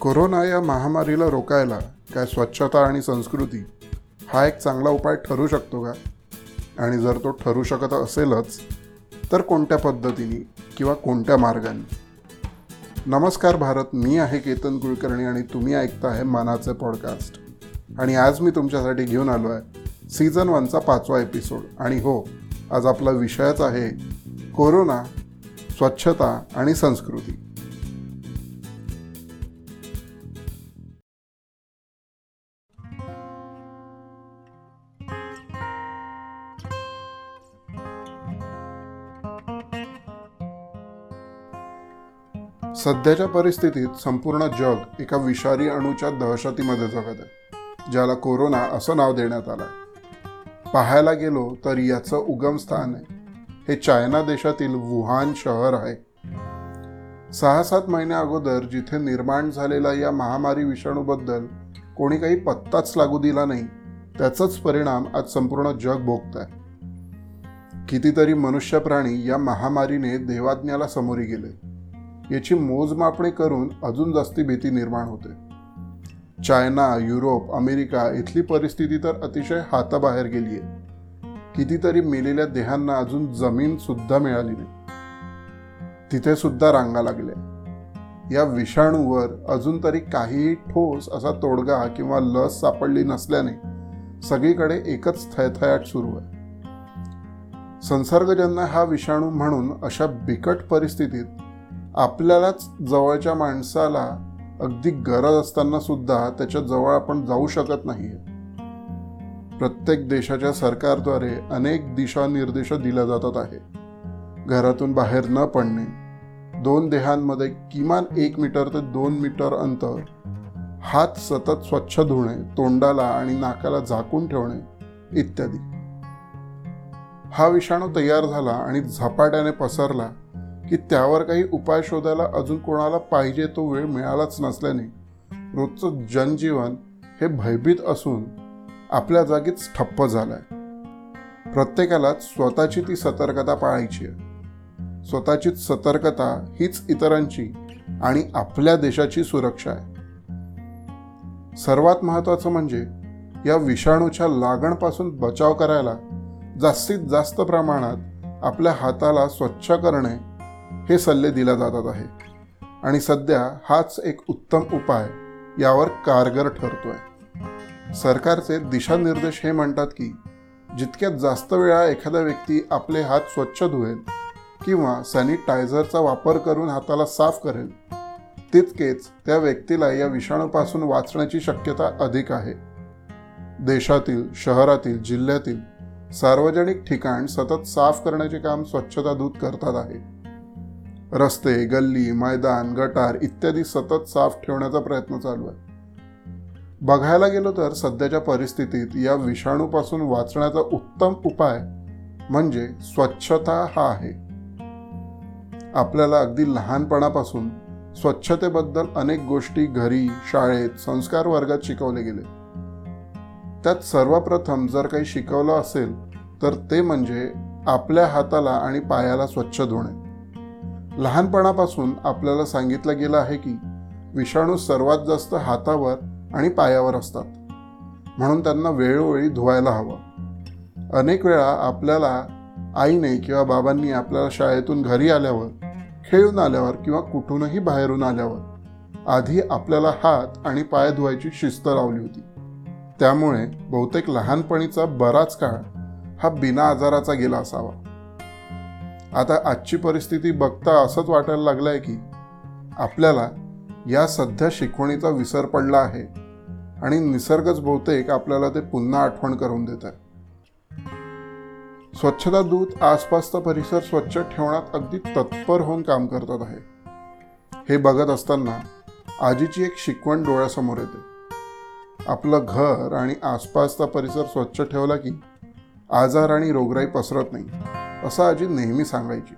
Corona या महामारीला रोकायला काय स्वच्छता आणि संस्कृती हा एक चांगला उपाय ठरू शकतो का? आणि जर तो ठरू शकत असेलच तर कोणत्या पद्धतीने किंवा कोणत्या मार्गाने? नमस्कार भारत मी आहे केतन कुलकर्णी आणि तुम्ही ऐकता आहे मनाचे पॉडकास्ट. आणि आज मी तुमच्यासाठी घेऊन आलो आहे सीझन वनचा पाचवा एपिसोड. आणि हो आज आपला विषयच आहे कोरोना स्वच्छता आणि संस्कृती. सध्याच्या परिस्थितीत संपूर्ण जग एका विषारी अणूच्या दहशतीमध्ये जगत आहे ज्याला कोरोना असं नाव देण्यात आलं पाहायला गेलो तर याचं उगमस्थान आहे. हे चायना देशातील वुहान शहर आहे. सहा सात महिन्या अगोदर जिथे निर्माण झालेला या महामारी विषाणूबद्दल कोणी काही पत्ताच लागू दिला नाही त्याचाच परिणाम आज संपूर्ण जग भोगत आहे कितीतरी मनुष्य प्राणी या महामारीने देवाज्ञाला समोरी गेले. याची मोजमापणी करून अजून जास्ती भीती निर्माण होते. चायना युरोप अमेरिका इथली परिस्थिती तर अतिशय हाताबाहेर गेली आहे. कितीतरी मेलेल्या देहांना अजून जमीन सुद्धा मिळाली नाही. तिथे सुद्धा रांगा लागल्या. या विषाणूवर अजून तरी काहीही ठोस असा तोडगा किंवा लस सापडली नसल्याने सगळीकडे एकच थयथयाट सुरू आहे. संसर्गजन्य हा विषाणू म्हणून अशा बिकट परिस्थितीत आपल्यालाच जवळच्या माणसाला अगदी गरज असताना सुद्धा त्याच्याजवळ आपण जाऊ शकत नाही प्रत्येक देशाच्या सरकारद्वारे अनेक दिशानिर्देश दिल्या जातात आहे घरातून बाहेर न पडणे दोन देहांमध्ये किमान एक मीटर ते दोन मीटर अंतर हात सतत स्वच्छ धुणे तोंडाला आणि नाकाला झाकून ठेवणे इत्यादी. हा विषाणू तयार झाला आणि झपाट्याने पसरला की त्यावर काही उपाय शोधायला अजून कोणाला पाहिजे तो वेळ मिळालाच नसल्याने रोजचं जनजीवन हे भयभीत असून आपल्या जागीच ठप्प झालंय. प्रत्येकाला स्वतःची ती सतर्कता पाळायची आहे. स्वतःचीच सतर्कता हीच इतरांची आणि आपल्या देशाची सुरक्षा आहे. सर्वात महत्वाचं म्हणजे या विषाणूच्या लागणपासून बचाव करायला जास्तीत जास्त प्रमाणात आपल्या हाताला स्वच्छ करणे हे सल्ले दिला जातात आहे. आणि सध्या हाच एक उत्तम उपाय यावर कारगर ठरतोय. सरकारचे दिशानिर्देश हे म्हणतात की जितक्यात जास्त वेळा एखादा व्यक्ती आपले हात स्वच्छ धुवेल किंवा सॅनिटायझरचा वापर करून हाताला साफ करेल तितकेच त्या व्यक्तीला या विषाणूपासून वाचण्याची शक्यता अधिक आहे. देशातील शहरातील जिल्ह्यातील सार्वजनिक ठिकाण सतत साफ करण्याचे काम स्वच्छता दूत करतात आहे. रस्ते गल्ली मैदान गटार इत्यादी सतत साफ ठेवण्याचा प्रयत्न चालू आहे. बघायला गेलो तर सध्याच्या परिस्थितीत या विषाणूपासून वाचण्याचा उत्तम उपाय म्हणजे स्वच्छता हा आहे. आपल्याला अगदी लहानपणापासून स्वच्छतेबद्दल अनेक गोष्टी घरी शाळेत संस्कार वर्गात शिकवले गेले. त्यात सर्वप्रथम जर काही शिकवलं असेल तर ते म्हणजे आपल्या हाताला आणि पायाला स्वच्छ धुणे. लहानपणापासून आपल्याला सांगितलं गेलं आहे की विषाणू सर्वात जास्त हातावर आणि पायावर असतात. म्हणून त्यांना वेळोवेळी धुवायला हवं. अनेक वेळा आपल्याला आईने किंवा बाबांनी आपल्याला शाळेतून घरी आल्यावर खेळून आल्यावर किंवा कुठूनही बाहेरून आल्यावर आधी आपल्याला हात आणि पाय धुवायची शिस्त लावली होती. त्यामुळे बहुतेक लहानपणीचा बराच काळ हा बिना आजाराचा गेला असावा. आता आजची परिस्थिती बघता असंच वाटायला लागलं आहे की आपल्याला या सध्या शिकवणीचा विसर पडला आहे आणि निसर्गच बहुतेक आपल्याला ते पुन्हा आठवण करून देत आहे. स्वच्छता दूत आसपासचा परिसर स्वच्छ ठेवण्यात अगदी तत्पर होऊन काम करतात आहे. हे बघत असताना आजीची एक शिकवण डोळ्यासमोर येते. आपलं घर आणि आसपासचा परिसर स्वच्छ ठेवला की आजार आणि रोगराई पसरत नाही. असं आजी नेहमी सांगायची.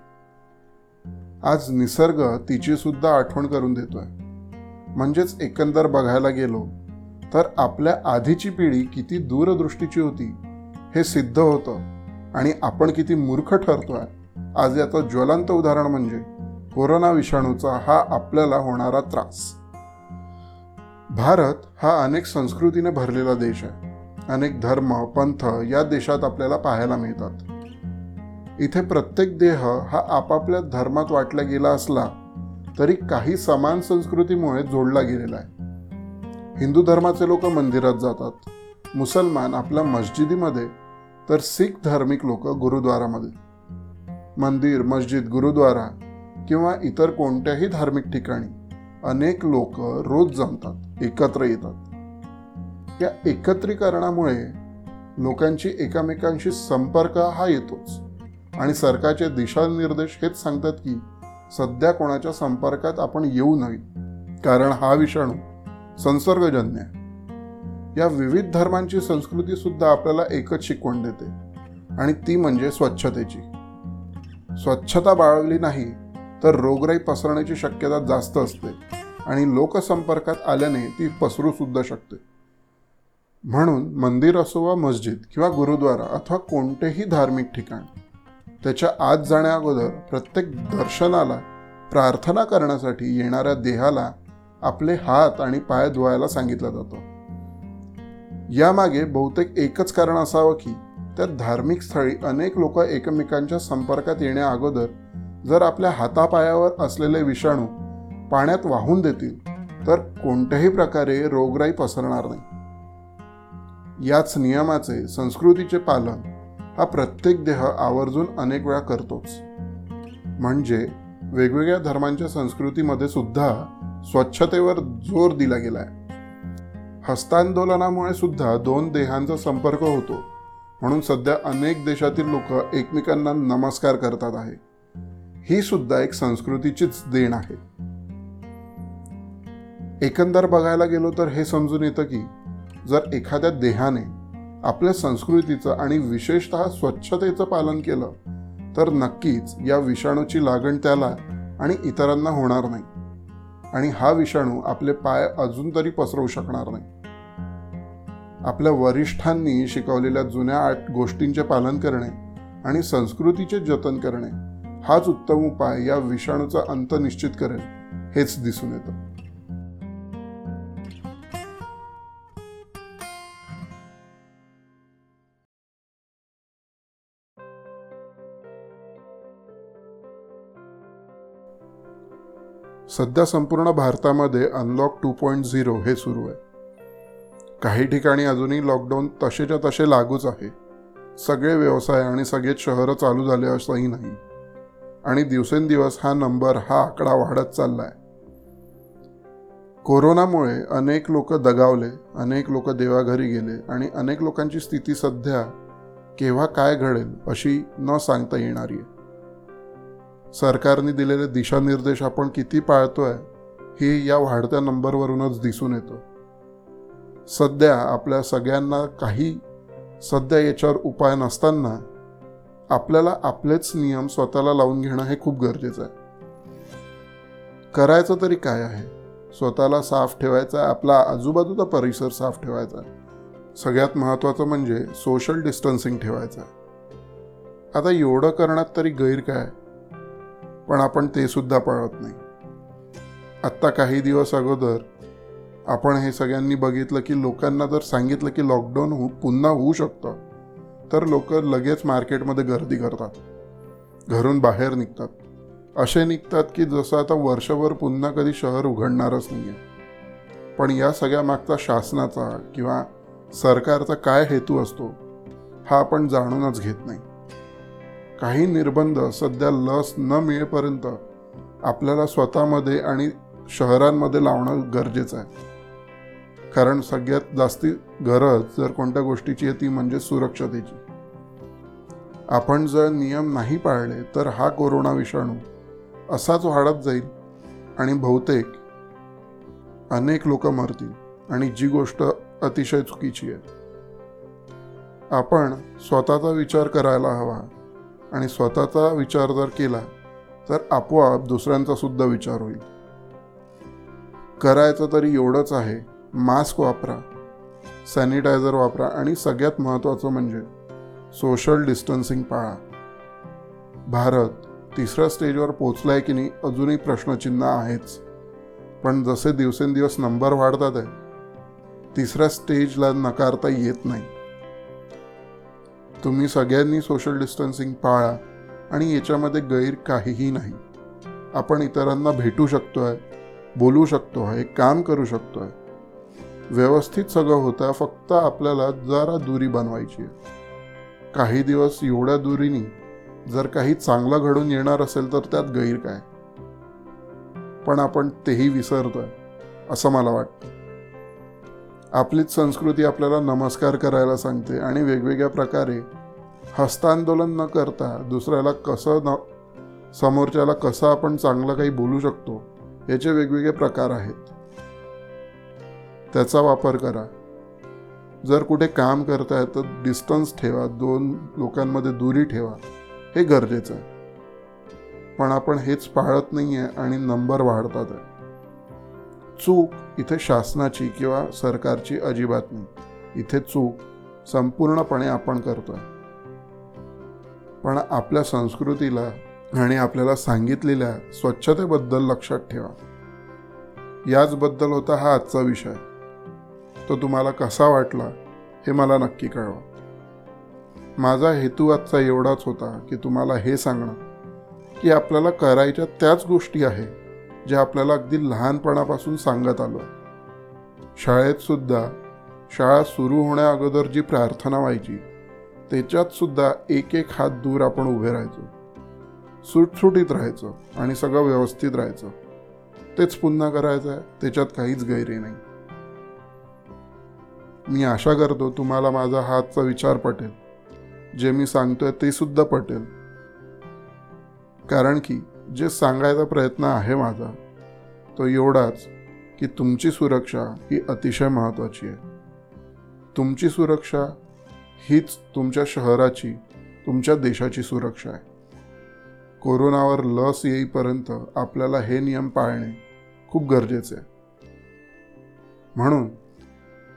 आज निसर्ग तिची सुद्धा आठवण करून देतोय. म्हणजेच एकंदर बघायला गेलो तर आपल्या आधीची पिढी किती दूरदृष्टीची होती हे सिद्ध होतं. आणि आपण किती मूर्ख ठरतोय. आज याचं ज्वलंत उदाहरण म्हणजे कोरोना विषाणूचा हा आपल्याला होणारा त्रास. भारत हा अनेक संस्कृतीने भरलेला देश आहे. अनेक धर्म पंथ या देशात आपल्याला पाहायला मिळतात. इथे प्रत्येक देह हा आपापल्या धर्मात वाटला गेला असला तरी काही समान संस्कृतीमुळे जोडला गेलेला आहे. हिंदू धर्माचे लोक मंदिरात जातात. मुसलमान आपल्या मस्जिदीमध्ये तर शीख धार्मिक लोक गुरुद्वारामध्ये. मंदिर मस्जिद गुरुद्वारा किंवा इतर कोणत्याही धार्मिक ठिकाणी अनेक लोक रोज जमतात एकत्र येतात. या एकत्रीकरणामुळे लोकांची एकामेकांशी संपर्क हा येतोच. आणि सरकारचे दिशानिर्देश हेच सांगतात की सध्या कोणाच्या संपर्कात आपण येऊ नये. कारण हा विषाणू संसर्गजन्य आहे. या विविध धर्मांची संस्कृती सुद्धा आपल्याला एकच शिकवण देते. आणि ती म्हणजे स्वच्छतेची. स्वच्छता बाळगली नाही तर रोगराई पसरण्याची शक्यता जास्त असते. आणि लोकसंपर्कात आल्याने ती पसरू सुद्धा शकते. म्हणून मंदिर असो वा मस्जिद किंवा गुरुद्वारा अथवा कोणतेही धार्मिक ठिकाण त्याच्या आत जाण्या अगोदर प्रत्येक दर्शनाला प्रार्थना करण्यासाठी येणाऱ्या देहाला आपले हात आणि पाय धुवायला सांगितला जातो. यामागे बहुतेक एकच कारण असावं की त्या धार्मिक स्थळी अनेक लोक एकमेकांच्या संपर्कात येण्या अगोदर जर आपल्या हातापायावर असलेले विषाणू पाण्यात वाहून देतील तर कोणत्याही प्रकारे रोगराई पसरणार नाही. याच नियमाचे संस्कृतीचे पालन हा प्रत्येक देह आवर्जून अनेक वेळा करतोच. म्हणजे वेगवेगळ्या धर्मांच्या संस्कृतीमध्ये सुद्धा स्वच्छतेवर जोर दिला गेलाय. हस्तांदोलनामुळे सुद्धा दोन देहांचा संपर्क होतो. म्हणून सध्या अनेक देशातील लोक एकमेकांना नमस्कार करतात आहे. ही सुद्धा एक संस्कृतीचीच देण आहे. एकंदर बघायला गेलो तर हे समजून येतं की जर एखाद्या देहाने आपल्या संस्कृतीचं आणि विशेषतः स्वच्छतेचं पालन केलं तर नक्कीच या विषाणूची लागण त्याला आणि इतरांना होणार नाही. आणि हा विषाणू आपले पाय अजून तरी पसरवू शकणार नाही. आपल्या वरिष्ठांनी शिकवलेल्या जुन्या आठ गोष्टींचे पालन करणे आणि संस्कृतीचे जतन करणे हाच उत्तम उपाय या विषाणूचा अंत निश्चित करेल हेच दिसून येतं. सध्या संपूर्ण भारतामध्ये अनलॉक टू पॉईंट झिरो हे सुरू आहे. काही ठिकाणी अजूनही लॉकडाऊन तसेच्या तसे लागूच आहे. सगळे व्यवसाय आणि सगळेच शहरं चालू झाले असंही नाही. आणि दिवसेंदिवस हा नंबर हा आकडा वाढत चालला आहे कोरोनामुळे अनेक लोक दगावले अनेक लोक देवाघरी गेले आणि अनेक लोकांची स्थिती सध्या केव्हा काय घडेल अशी न सांगता येणारी आहे. सरकारने दिलेले दिशानिर्देश आपण किती पाळतोय हे या वाढत्या नंबरवरूनच दिसून येतो. सध्या आपल्या सगळ्यांना काही सध्या याच्यावर उपाय नसताना आपल्याला आपलेच नियम स्वतःला लावून घेणं हे खूप गरजेचं आहे. करायचं तरी काय आहे? स्वतःला साफ ठेवायचा आहे आपला आजूबाजूचा परिसर साफ ठेवायचा आहे. सगळ्यात महत्त्वाचं म्हणजे सोशल डिस्टन्सिंग ठेवायचं आहे. आता एवढं करण्यात तरी गैर काय? पण आपण ते सुद्धा पाळत नाही. आत्ता काही दिवस अगोदर आपण हे सगळ्यांनी बघितलं की लोकांना जर सांगितलं की लॉकडाऊन हो पुन्हा होऊ शकतं तर लोक लगेच मार्केटमध्ये गर्दी करतात. घरून बाहेर निघतात. असे निघतात की जसं आता वर्षभर पुन्हा कधी शहर उघडणारच नाही आहे पण या सगळ्या मागचा शासनाचा किंवा सरकारचा काय हेतू असतो हा आपण जाणूनच घेत नाही. काही निर्बंध सध्या लस न मिळेपर्यंत आपल्याला स्वतःमध्ये आणि शहरांमध्ये लावणं गरजेचं आहे. कारण सगळ्यात जास्ती गरज जर कोणत्या गोष्टीची आहे ती म्हणजे सुरक्षतेची. आपण जर नियम नाही पाळले तर हा कोरोना विषाणू असाच वाढत जाईल आणि बहुतेक अनेक लोक मरतील आणि जी गोष्ट अतिशय चुकीची आहे. आपण स्वतःचा विचार करायला हवा. आणि स्वतःचा विचार जर केला तर आपोआप दुसऱ्यांचा सुद्धा विचार होईल. करायचं तरी एवढंच आहे मास्क वापरा सॅनिटायझर वापरा आणि सगळ्यात महत्त्वाचं म्हणजे सोशल डिस्टन्सिंग पाळा. भारत तिसऱ्या स्टेजवर पोचला आहे की नाही अजूनही प्रश्नचिन्ह आहेच. पण जसे दिवसेंदिवस नंबर वाढतात आहे तिसऱ्या स्टेजला नकारता येत नाही. तुम्ही सगळ्यांनी सोशल डिस्टन्सिंग पाळा आणि याच्यामध्ये गैर काहीही नाही. आपण इतरांना भेटू शकतोय बोलू शकतो आहे काम करू शकतो आहे व्यवस्थित सगळं होतं फक्त आपल्याला जरा दुरी बनवायची आहे. काही दिवस एवढ्या दुरीनी जर काही चांगलं घडून येणार असेल तर त्यात गैर काय? पण आपण तेही विसरतोय असं मला वाटतं. आपलीच संस्कृती आपल्याला नमस्कार करायला सांगते आणि वेगवेगळ्या प्रकारे हस्तांदोलन न करता दुसऱ्याला कसं न समोरच्याला कसं आपण चांगलं काही बोलू शकतो याचे वेगवेगळे प्रकार आहेत. त्याचा वापर करा. जर कुठे काम करताय तर डिस्टन्स ठेवा दोन लोकांमध्ये दुरी ठेवा हे गरजेचं आहे. पण आपण हेच पाळत नाही आहे आणि नंबर वाढतात. आहे चूक इथे शासनाची किंवा सरकारची अजिबात नाही. इथे चूक संपूर्णपणे आपण करतोय. पण आपल्या संस्कृतीला आणि आपल्याला सांगितलेल्या स्वच्छतेबद्दल लक्षात ठेवा. याचबद्दल होता हा आजचा विषय. तो तुम्हाला कसा वाटला हे मला नक्की कळवा. माझा हेतू आजचा एवढाच होता की तुम्हाला हे सांगणं की आपल्याला करायच्या त्याच गोष्टी आहे जे आपल्याला अगदी लहानपणापासून सांगत आलो. शाळेत सुद्धा शाळा सुरू होण्या अगोदर जी प्रार्थना व्हायची त्याच्यात सुद्धा एक एक हात दूर आपण उभे राहायचो. सुटसुटीत राहायचं आणि सगळं व्यवस्थित राहायचं. तेच पुन्हा करायचं आहे त्याच्यात काहीच गैरी नाही. मी आशा करतो तुम्हाला माझा हातचा विचार पटेल. जे मी सांगतोय ते सुद्धा पटेल. कारण की जे सांगायचा प्रयत्न आहे माझा तो एवढाच की तुमची सुरक्षा ही अतिशय महत्त्वाची आहे. तुमची सुरक्षा हीच तुमच्या शहराची तुमच्या देशाची सुरक्षा आहे. कोरोनावर लस येईपर्यंत आपल्याला हे नियम पाळणे खूप गरजेचे आहे. म्हणून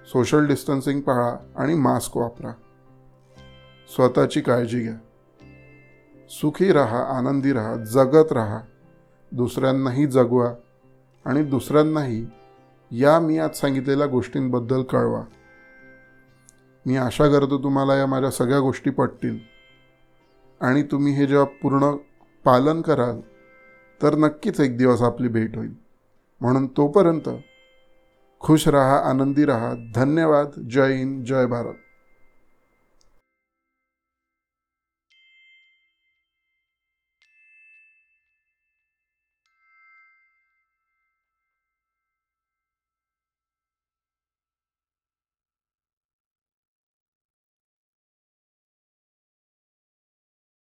सोशल डिस्टन्सिंग पाळा आणि मास्क वापरा. स्वतःची काळजी घ्या. सुखी राहा आनंदी राहा जगत राहा. दुसऱ्यांनाही जगवा आणि दुसऱ्यांनाही या मी आज सांगितलेल्या गोष्टींबद्दल कळवा. मी आशा करतो तुम्हाला या माझ्या सगळ्या गोष्टी पटतील. आणि तुम्ही हे जेव्हा पूर्ण पालन कराल तर नक्कीच एक दिवस आपली भेट होईल. म्हणून तोपर्यंत खुश रहा आनंदी रहा. धन्यवाद. जय हिंद. जय भारत.